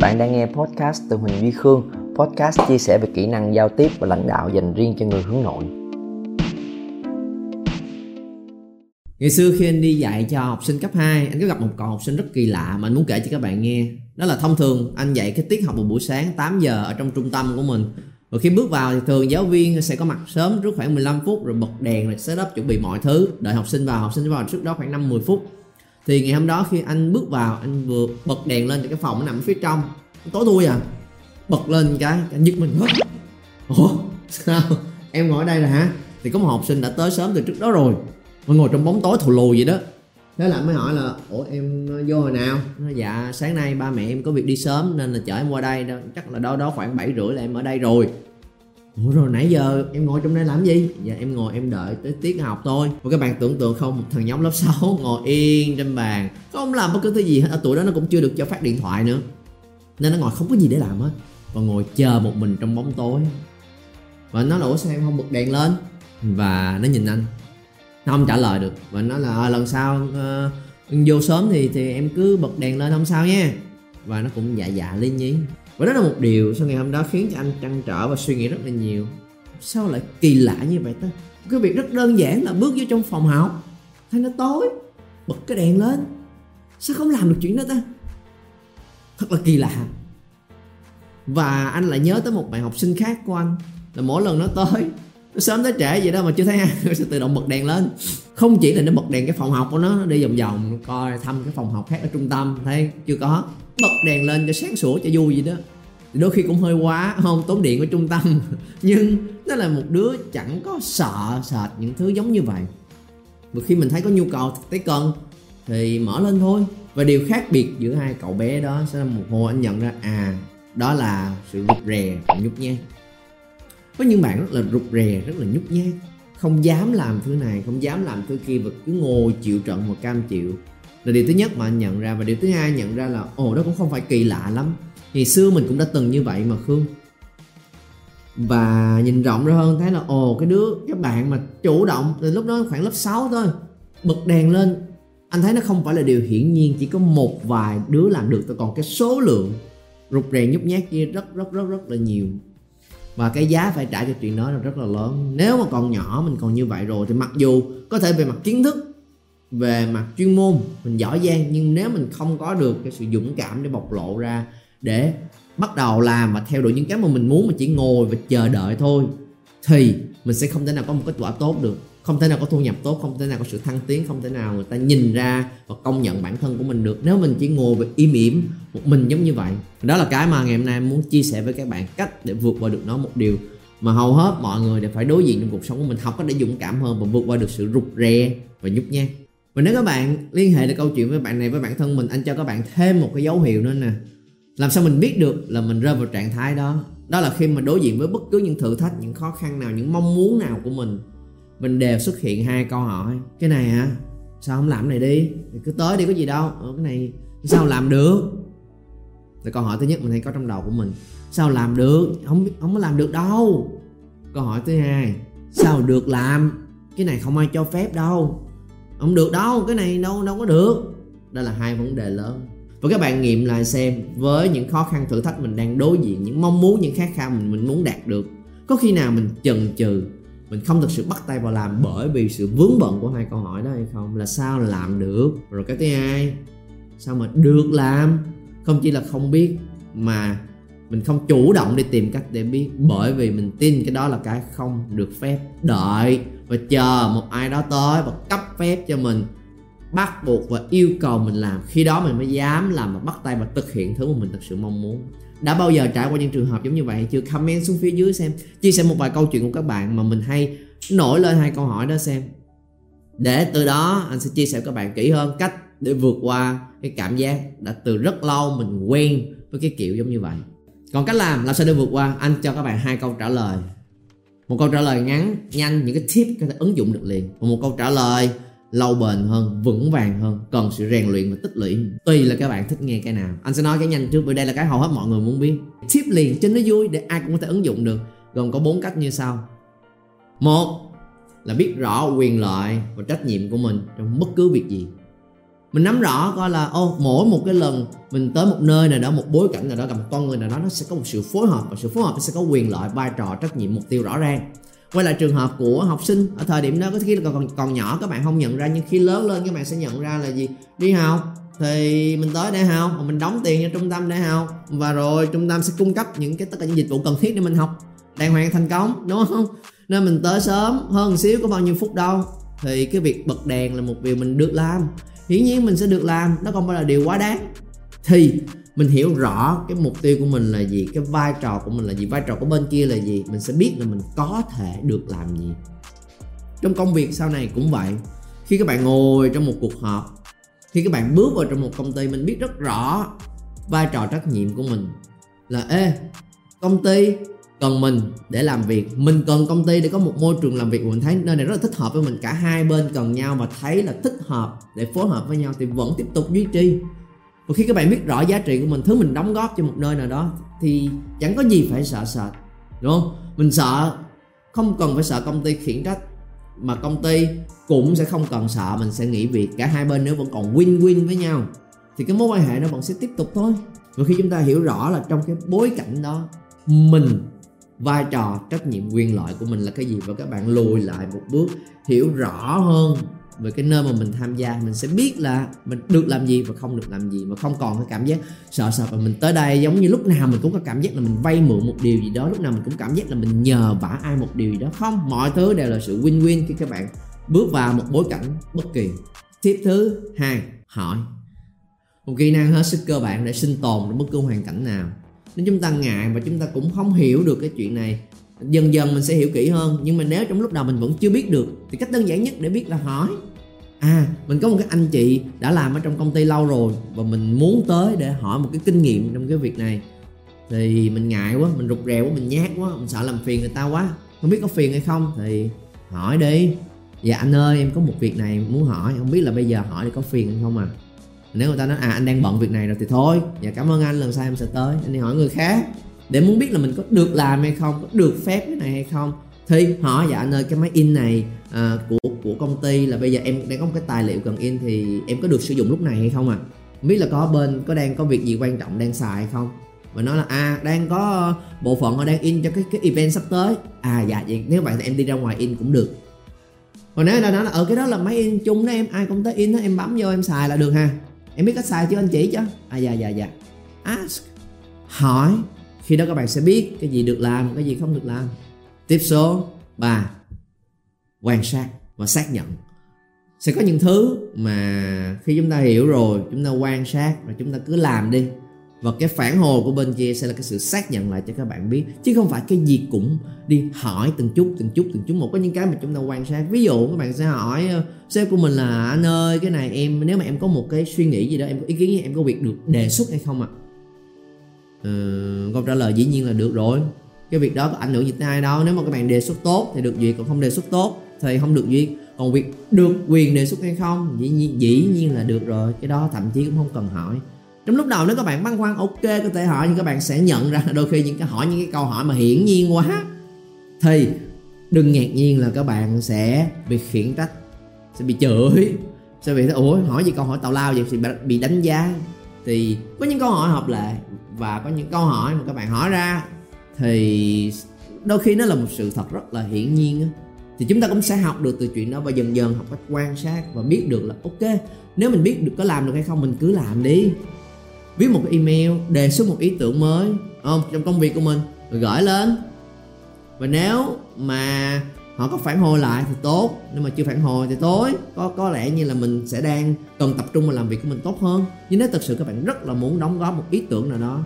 Bạn đang nghe podcast từ Huỳnh Duy Khương, podcast chia sẻ về kỹ năng giao tiếp và lãnh đạo dành riêng cho người hướng nội. Ngày xưa khi anh đi dạy cho học sinh cấp 2 Anh có gặp một cậu học sinh rất kỳ lạ mà anh muốn kể cho các bạn nghe. Đó là thông thường anh dạy cái tiết học một buổi sáng 8 giờ ở trong trung tâm của mình. Và khi bước vào thì thường giáo viên sẽ có mặt sớm trước khoảng 15 phút Rồi bật đèn rồi setup chuẩn bị mọi thứ. Đợi học sinh vào, học sinh vào trước đó khoảng 5-10 phút. Thì ngày hôm đó khi anh bước vào anh vừa bật đèn lên thì cái phòng nó nằm phía trong. Tối thui à. Bật lên cái anh nhức mình quá. Ủa sao? Em ngồi ở đây rồi hả? Thì có một học sinh đã tới sớm từ trước đó rồi. Mà ngồi trong bóng tối thù lù vậy đó. Thế là mới hỏi là ủa em vô hồi nào? Nói, dạ sáng nay ba mẹ em có việc đi sớm nên là chở em qua đây. Chắc là đâu đó khoảng bảy rưỡi là em ở đây rồi. Ủa rồi nãy giờ em ngồi trong đây làm gì? Dạ em ngồi em đợi tới tiết học thôi. Và các bạn tưởng tượng không một thằng nhóm lớp 6 ngồi yên trên bàn Không làm bất cứ thứ gì hết. À, Ở tuổi đó nó cũng chưa được cho phát điện thoại nữa. Nên nó ngồi không có gì để làm hết. Và ngồi chờ một mình trong bóng tối. Và nó là sao em không bật đèn lên? Và nó nhìn anh. Nó không trả lời được. Và nó là à, lần sau uh, vô sớm thì thì em cứ bật đèn lên không sao nha. Và nó cũng dạ dạ liên nhí và đó là một điều sau ngày hôm đó khiến cho anh trăn trở và suy nghĩ rất là nhiều. Sao lại kỳ lạ như vậy ta? Cái việc rất đơn giản là bước vô trong phòng học. Thấy nó tối, bật cái đèn lên. Sao không làm được chuyện đó ta? Thật là kỳ lạ. Và anh lại nhớ tới một bạn học sinh khác của anh là mỗi lần nó tới sớm tới trễ vậy đó mà chưa thấy ai. Nó sẽ tự động bật đèn lên. Không chỉ là nó bật đèn cái phòng học của nó nó đi vòng vòng, coi thăm cái phòng học khác ở trung tâm, thấy chưa có. Bật đèn lên cho sáng sủa cho vui vậy đó. Đôi khi cũng hơi quá, không tốn điện ở trung tâm. Nhưng nó là một đứa chẳng có sợ, sệt những thứ giống như vậy. Và khi mình thấy có nhu cầu tới cần, thì mở lên thôi. Và điều khác biệt giữa hai cậu bé đó sẽ là một hồi anh nhận ra à đó là sự rụt rè, nhút nhát có những bạn rất là rụt rè, rất là nhút nhát, không dám làm thứ này, không dám làm thứ kia và cứ ngồi chịu trận và cam chịu. Là điều thứ nhất mà anh nhận ra và điều thứ hai nhận ra là, ồ, đó cũng không phải kỳ lạ lắm. Ngày xưa mình cũng đã từng như vậy mà, khương. Và nhìn rộng ra hơn thấy là, ồ, cái đứa các bạn mà chủ động từ lúc đó khoảng lớp 6 thôi, bật đèn lên. Anh thấy nó không phải là điều hiển nhiên, chỉ có một vài đứa làm được còn cái số lượng rụt rè, nhút nhát kia rất rất rất rất là nhiều và cái giá phải trả cho chuyện đó là rất là lớn. Nếu mà còn nhỏ, mình còn như vậy rồi, thì mặc dù có thể về mặt kiến thức, về mặt chuyên môn, mình giỏi giang, nhưng nếu mình không có được cái sự dũng cảm để bộc lộ ra, để bắt đầu làm và theo đuổi những cái mà mình muốn mà chỉ ngồi và chờ đợi thôi, thì mình sẽ không thể nào có một kết quả tốt được không thể nào có thu nhập tốt, không thể nào có sự thăng tiến, không thể nào người ta nhìn ra và công nhận bản thân của mình được. Nếu mình chỉ ngồi và im ỉm một mình giống như vậy, đó là cái mà ngày hôm nay em muốn chia sẻ với các bạn cách để vượt qua được nó một điều mà hầu hết mọi người đều phải đối diện trong cuộc sống của mình, học cách để dũng cảm hơn và vượt qua được sự rụt rè và nhút nhát. Và nếu các bạn liên hệ được câu chuyện với bạn này, với bản thân mình, anh cho các bạn thêm một cái dấu hiệu nữa nè. Làm sao mình biết được là mình rơi vào trạng thái đó? Đó là khi mà đối diện với bất cứ những thử thách, những khó khăn nào, những mong muốn nào của mình mình đều xuất hiện hai câu hỏi. Cái này hả? Sao không làm cái này đi? Thì cứ tới đi có gì đâu. Ừ, cái này sao làm được? Là câu hỏi thứ nhất mình hay có trong đầu của mình. Sao làm được? Không không có làm được đâu. Câu hỏi thứ hai sao được làm? Cái này không ai cho phép đâu. Không được đâu cái này đâu đâu có được. Đó là hai vấn đề lớn. Và các bạn nghiệm lại xem với những khó khăn thử thách mình đang đối diện những mong muốn những khát khao mình mình muốn đạt được có khi nào mình chần chừ mình không thực sự bắt tay vào làm bởi vì sự vướng bận của hai câu hỏi đó hay không? Là sao làm được? Rồi cái thứ hai, sao mà được làm? Không chỉ là không biết, mà mình không chủ động đi tìm cách để biết bởi vì mình tin cái đó là cái không được phép. Đợi và chờ một ai đó tới và cấp phép cho mình, bắt buộc và yêu cầu mình làm. Khi đó mình mới dám làm và bắt tay và thực hiện thứ mà mình thực sự mong muốn đã bao giờ trải qua những trường hợp giống như vậy? Chưa comment xuống phía dưới xem. Chia sẻ một vài câu chuyện của các bạn mà mình hay nổi lên hai câu hỏi đó xem. Để từ đó, anh sẽ chia sẻ với các bạn kỹ hơn cách để vượt qua cái cảm giác đã từ rất lâu mình quen với cái kiểu giống như vậy. Còn cách làm làm sao để vượt qua? Anh cho các bạn hai câu trả lời. Một câu trả lời ngắn, nhanh, những cái tip có thể ứng dụng được liền. Và một câu trả lời lâu bền hơn, vững vàng hơn, cần sự rèn luyện và tích lũy. Tùy là các bạn thích nghe cái nào. Anh sẽ nói cái nhanh trước bởi đây là cái hầu hết mọi người muốn biết. Tip liền, cho nó vui để ai cũng có thể ứng dụng được. Gồm có bốn cách như sau. Một là biết rõ quyền lợi và trách nhiệm của mình trong bất cứ việc gì. Mình nắm rõ coi là, ô, mỗi một cái lần mình tới một nơi nào đó, một bối cảnh nào đó, gặp một con người nào đó, nó sẽ có một sự phối hợp và sự phối hợp nó sẽ có quyền lợi, vai trò, trách nhiệm, mục tiêu rõ ràng quay lại trường hợp của học sinh, ở thời điểm đó có khi là còn còn nhỏ, các bạn không nhận ra, nhưng khi lớn lên các bạn sẽ nhận ra là gì? Đi học. Thì mình tới để học mình đóng tiền cho trung tâm để học, và rồi trung tâm sẽ cung cấp những cái tất cả những dịch vụ cần thiết để mình học. Đàng hoàng thành công, đúng không? Nên mình tới sớm, hơn một xíu có bao nhiêu phút đâu, thì cái việc bật đèn là một việc mình được làm. Hiển nhiên mình sẽ được làm, nó không phải là điều quá đáng. Thì mình hiểu rõ cái mục tiêu của mình là gì, cái vai trò của mình là gì, vai trò của bên kia là gì. Mình sẽ biết là mình có thể được làm gì. Trong công việc sau này cũng vậy. Khi các bạn ngồi trong một cuộc họp, khi các bạn bước vào trong một công ty, mình biết rất rõ vai trò trách nhiệm của mình là, ê, công ty cần mình để làm việc. Mình cần công ty để có một môi trường làm việc. Mình thấy nơi này rất là thích hợp với mình. Cả hai bên cần nhau và thấy là thích hợp để phối hợp với nhau thì vẫn tiếp tục duy trì và khi các bạn biết rõ giá trị của mình, thứ mình đóng góp cho một nơi nào đó, thì chẳng có gì phải sợ sợ đúng không? Mình sợ, không cần phải sợ công ty khiển trách, mà công ty cũng sẽ không cần sợ, mình sẽ nghỉ việc. Cả hai bên nếu vẫn còn win win với nhau, thì cái mối quan hệ nó vẫn sẽ tiếp tục thôi. Và khi chúng ta hiểu rõ là trong cái bối cảnh đó, mình, vai trò, trách nhiệm, quyền lợi của mình là cái gì, và các bạn lùi lại một bước, hiểu rõ hơn về cái nơi mà mình tham gia mình sẽ biết là mình được làm gì và không được làm gì mà không còn cái cảm giác sợ sợ và mình tới đây giống như lúc nào mình cũng có cảm giác là mình vay mượn một điều gì đó, lúc nào mình cũng cảm giác là mình nhờ vả ai một điều gì đó. Không, mọi thứ đều là sự win win khi các bạn bước vào một bối cảnh bất kỳ. Tiếp thứ hai, hỏi. Một kỹ năng hết sức cơ bản để sinh tồn trong bất cứ hoàn cảnh nào. Nếu chúng ta ngại và chúng ta cũng không hiểu được cái chuyện này. Dần dần mình sẽ hiểu kỹ hơn, nhưng mà nếu trong lúc đầu mình vẫn chưa biết được, thì cách đơn giản nhất để biết là hỏi à. Mình có một cái anh chị đã làm ở trong công ty lâu rồi và mình muốn tới để hỏi một cái kinh nghiệm trong cái việc này. Thì mình ngại quá, mình rụt rè quá, mình nhát quá, mình sợ làm phiền người ta quá. Không biết có phiền hay không thì hỏi đi. Dạ anh ơi, em có một việc này muốn hỏi, không biết là bây giờ hỏi thì có phiền hay không à? Nếu người ta nói à anh đang bận việc này rồi thì thôi. Dạ cảm ơn anh, lần sau em sẽ tới. Anh đi hỏi người khác. Để muốn biết là mình có được làm hay không, có được phép cái này hay không thì họ dạ anh ơi cái máy in này à, của của công ty là bây giờ em đang có một cái tài liệu cần in thì em có được sử dụng lúc này hay không à không biết là có bên có đang có việc gì quan trọng đang xài hay không? Và nói là à đang có bộ phận họ đang in cho cái cái event sắp tới. À dạ vậy nếu vậy thì em đi ra ngoài in cũng được. Còn nếu là nói là ở cái đó là máy in chung đó em ai cũng tới in đó em bấm vô em xài là được ha. Em biết cách xài chứ anh chỉ chứ à dạ dạ dạ. Ask hỏi khi đó các bạn sẽ biết cái gì được làm cái gì không được làm tiếp số 3 quan sát và xác nhận. Sẽ có những thứ mà khi chúng ta hiểu rồi chúng ta quan sát và chúng ta cứ làm đi. Và cái phản hồi của bên kia sẽ là cái sự xác nhận lại cho các bạn biết. Chứ không phải cái gì cũng đi hỏi từng chút từng chút từng chút. Một có những cái mà chúng ta quan sát. Ví dụ các bạn sẽ hỏi ờ, sếp của mình là anh ơi cái này em nếu mà em có một cái suy nghĩ gì đó em có ý kiến gì em có việc được đề xuất hay không ạ? À? ừ, câu trả lời dĩ nhiên là được rồi cái việc đó có ảnh hưởng gì tới ai đâu. Nếu mà các bạn đề xuất tốt thì được duyệt còn không đề xuất tốt thì không được duyệt còn việc được quyền đề xuất hay không, dĩ nhiên dĩ nhiên là được rồi. Cái đó thậm chí cũng không cần hỏi. Trong lúc đầu nếu các bạn băn khoăn, ok, có thể hỏi, nhưng các bạn sẽ nhận ra đôi khi những cái hỏi, những cái câu hỏi mà hiển nhiên quá, thì đừng ngạc nhiên là các bạn sẽ bị khiển trách, sẽ bị chửi, sẽ bị ủa, hỏi gì câu hỏi tào lao vậy? Thì bị đánh giá. Thì có những câu hỏi hợp lệ và có những câu hỏi mà các bạn hỏi ra thì đôi khi nó là một sự thật rất là hiển nhiên thì chúng ta cũng sẽ học được từ chuyện đó và dần dần học cách quan sát và biết được là, ok, nếu mình biết được có làm được hay không, mình cứ làm đi. Viết một cái email, đề xuất một ý tưởng mới không? Trong công việc của mình, rồi gửi lên. Và nếu mà họ có phản hồi lại thì tốt, nếu mà chưa phản hồi thì tối. Có có lẽ như là mình sẽ đang cần tập trung vào làm việc của mình tốt hơn. Nhưng nếu thật sự các bạn rất là muốn đóng góp một ý tưởng nào đó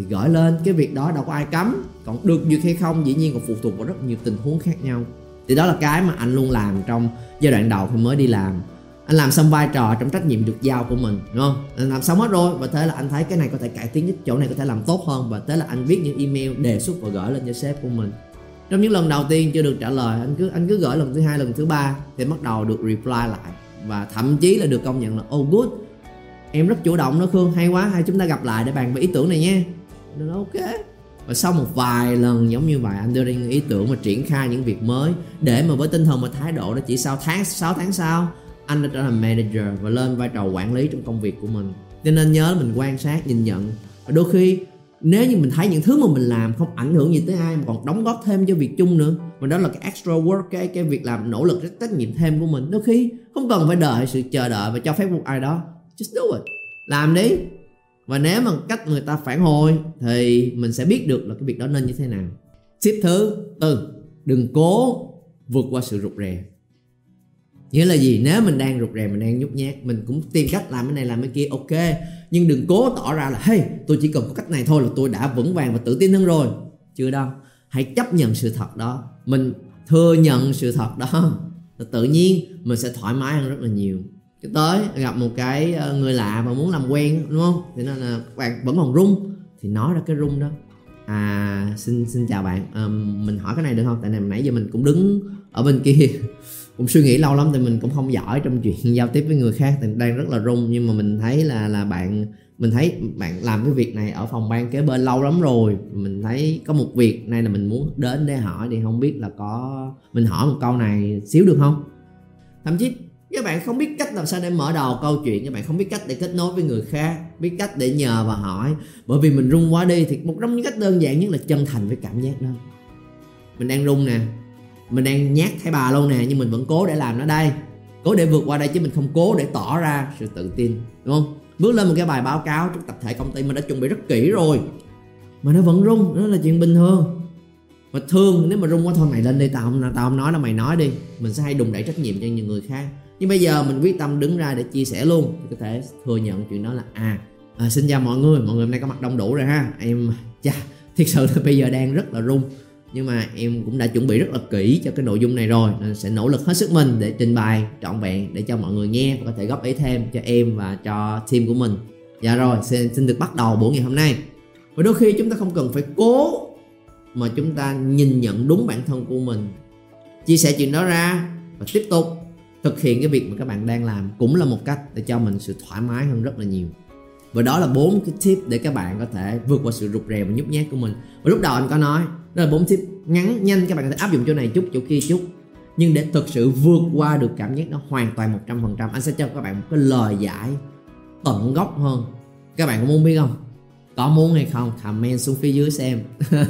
thì gửi lên, cái việc đó đâu có ai cấm. Còn được duyệt hay không, dĩ nhiên còn phụ thuộc vào rất nhiều tình huống khác nhau. Thì đó là cái mà anh luôn làm trong giai đoạn đầu khi mới đi làm. Anh làm xong vai trò trong trách nhiệm được giao của mình, đúng không? Anh làm xong hết rồi, và thế là anh thấy cái này có thể cải tiến chỗ này có thể làm tốt hơn, và thế là anh viết những email đề xuất và gửi lên cho sếp của mình. Trong những lần đầu tiên chưa được trả lời, anh cứ anh cứ gửi lần thứ hai, lần thứ ba, thì bắt đầu được reply lại. Và thậm chí là được công nhận là oh good. Em rất chủ động đó khương, hay quá, hay chúng ta gặp lại để bàn về ý tưởng này nha nó ok. Và sau một vài lần giống như vậy, anh đưa ra những ý tưởng mà triển khai những việc mới để mà với tinh thần và thái độ đó chỉ sau tháng 6 tháng sau, anh đã trở thành manager và lên vai trò quản lý trong công việc của mình. Cho nên nhớ mình quan sát, nhìn nhận. Và đôi khi, nếu như mình thấy những thứ mà mình làm không ảnh hưởng gì tới ai mà còn đóng góp thêm cho việc chung nữa, mà đó là cái extra work, cái cái việc làm nỗ lực rất trách nhiệm thêm của mình, đôi khi không cần phải đợi sự chờ đợi và cho phép một ai đó. Just do it. Làm đi và nếu mà cách người ta phản hồi thì mình sẽ biết được là cái việc đó nên như thế nào. Tip thứ tư, đừng cố vượt qua sự rụt rè. Nghĩa là gì? Nếu mình đang rụt rè, mình đang nhút nhát, mình cũng tìm cách làm cái này, làm cái kia, ok. Nhưng đừng cố tỏ ra là, hey, tôi chỉ cần có cách này thôi là tôi đã vững vàng và tự tin hơn rồi. Chưa đâu. Hãy chấp nhận sự thật đó. Mình thừa nhận sự thật đó. Là tự nhiên mình sẽ thoải mái hơn rất là nhiều cái tới gặp một cái ờ, người lạ mà muốn làm quen đúng không? Thì nên là các bạn vẫn còn rung. Thì nói ra cái rung đó. À xin xin chào bạn. À, mình hỏi cái này được không? Tại này nãy giờ mình cũng đứng ở bên kia cũng suy nghĩ lâu lắm thì mình cũng không giỏi trong chuyện giao tiếp với người khác thì đang rất là rung. Nhưng mà mình thấy là là bạn mình thấy bạn làm cái việc này ở phòng ban kế bên lâu lắm rồi. Mình thấy có một việc này là mình muốn đến để hỏi thì không biết là có mình hỏi một câu này xíu được không? Thậm chí các bạn không biết cách làm sao để mở đầu câu chuyện, các bạn không biết cách để kết nối với người khác, biết cách để nhờ và hỏi. Bởi vì mình rung quá đi thì một trong những cách đơn giản nhất là chân thành với cảm giác đó. Mình đang rung nè, mình đang nhát thấy bà luôn nè, nhưng mình vẫn cố để làm nó đây. Cố để vượt qua đây chứ mình không cố để tỏ ra sự tự tin, đúng không? Bước lên một cái bài báo cáo trước tập thể công ty mình đã chuẩn bị rất kỹ rồi. Mà nó vẫn rung, đó là chuyện bình thường. Mà thương nếu mà rung quá thôi, mày lên đi, tao không tao không nói đâu, mày nói đi. Mình sẽ hay đùng đẩy trách nhiệm cho những người khác nhưng bây giờ mình quyết tâm đứng ra để chia sẻ luôn. Thì có thể thừa nhận chuyện đó là à, à xin chào mọi người mọi người hôm nay có mặt đông đủ rồi ha. Em chà thiệt sự là bây giờ đang rất là rung nhưng mà em cũng đã chuẩn bị rất là kỹ cho cái nội dung này rồi nên sẽ nỗ lực hết sức mình để trình bày trọn vẹn để cho mọi người nghe và có thể góp ý thêm cho em và cho team của mình. Dạ rồi xin, xin được bắt đầu buổi ngày hôm nay. Và đôi khi chúng ta không cần phải cố mà chúng ta nhìn nhận đúng bản thân của mình. Chia sẻ chuyện đó ra và tiếp tục thực hiện cái việc mà các bạn đang làm cũng là một cách để cho mình sự thoải mái hơn rất là nhiều. Và đó là bốn cái tip để các bạn có thể vượt qua sự rụt rè và nhút nhát của mình. Và lúc đầu anh có nói, đó là bốn tip ngắn, nhanh, các bạn có thể áp dụng chỗ này chút, chỗ kia chút. Nhưng để thực sự vượt qua được cảm giác nó hoàn toàn 100% anh sẽ cho các bạn một cái lời giải tận gốc hơn. Các bạn có muốn biết không? Có muốn hay không? Comment xuống phía dưới xem.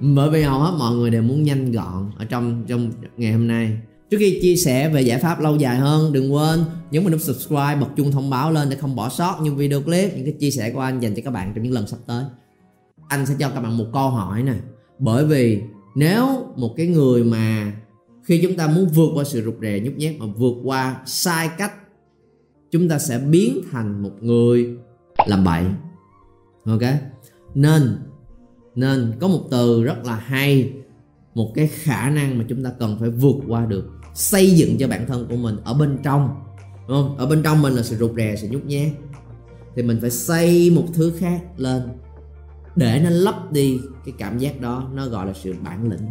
Bởi vì hầu hết mọi người đều muốn nhanh gọn ở trong trong ngày hôm nay. Trước khi chia sẻ về giải pháp lâu dài hơn, đừng quên nhấn vào nút subscribe, bật chuông thông báo lên để không bỏ sót những video clip, những cái chia sẻ của anh dành cho các bạn trong những lần sắp tới. Anh sẽ cho các bạn một câu hỏi nè. Bởi vì nếu một cái người mà khi chúng ta muốn vượt qua sự rụt rè nhút nhát mà vượt qua sai cách chúng ta sẽ biến thành một người làm bậy ok nên nên có một từ rất là hay một cái khả năng mà chúng ta cần phải vượt qua được xây dựng cho bản thân của mình ở bên trong, đúng không? Ở bên trong mình là sự rụt rè, sự nhút nhát. Thì mình phải xây một thứ khác lên để nó lấp đi cái cảm giác đó, nó gọi là sự bản lĩnh.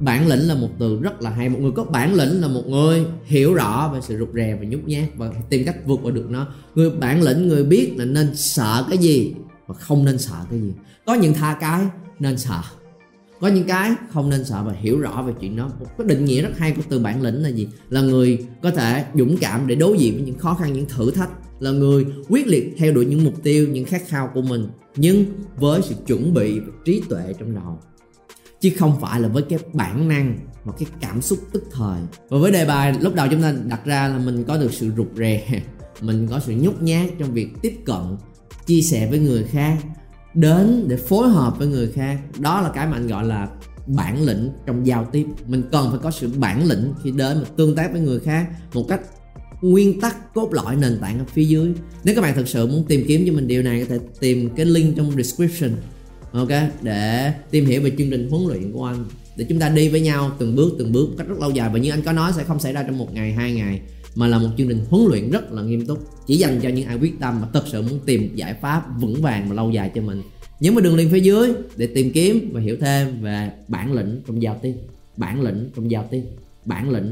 Bản lĩnh là một từ rất là hay. Một người có bản lĩnh là một người hiểu rõ về sự rụt rè và nhút nhát và tìm cách vượt qua được nó. Người bản lĩnh, người biết là nên sợ cái gì và không nên sợ cái gì. Có những tha cái, nên sợ có những cái không nên sợ và hiểu rõ về chuyện đó. Một cái định nghĩa rất hay của từ bản lĩnh là gì? Là người có thể dũng cảm để đối diện với những khó khăn, những thử thách. Là người quyết liệt theo đuổi những mục tiêu, những khát khao của mình, nhưng với sự chuẩn bị và trí tuệ trong đầu. Chứ không phải là với cái bản năng và cái cảm xúc tức thời. Và với đề bài lúc đầu chúng ta đặt ra là mình có được sự rụt rè, mình có sự nhút nhát trong việc tiếp cận, chia sẻ với người khác đến để phối hợp với người khác. Đó là cái mà anh gọi là bản lĩnh trong giao tiếp. Mình cần phải có sự bản lĩnh khi đến mà tương tác với người khác một cách nguyên tắc, cốt lõi, nền tảng ở phía dưới. Nếu các bạn thực sự muốn tìm kiếm cho mình điều này, có thể tìm cái link trong description, ok? Để tìm hiểu về chương trình huấn luyện của anh. Để chúng ta đi với nhau từng bước từng bước, một cách rất lâu dài. Và như anh có nói, sẽ không xảy ra trong một ngày, hai ngày mà là một chương trình huấn luyện rất là nghiêm túc, chỉ dành cho những ai quyết tâm mà thật sự muốn tìm giải pháp vững vàng và lâu dài cho mình. Nhấn vào đường link phía dưới để tìm kiếm và hiểu thêm về bản lĩnh trong giao tiếp, bản lĩnh trong giao tiếp, bản lĩnh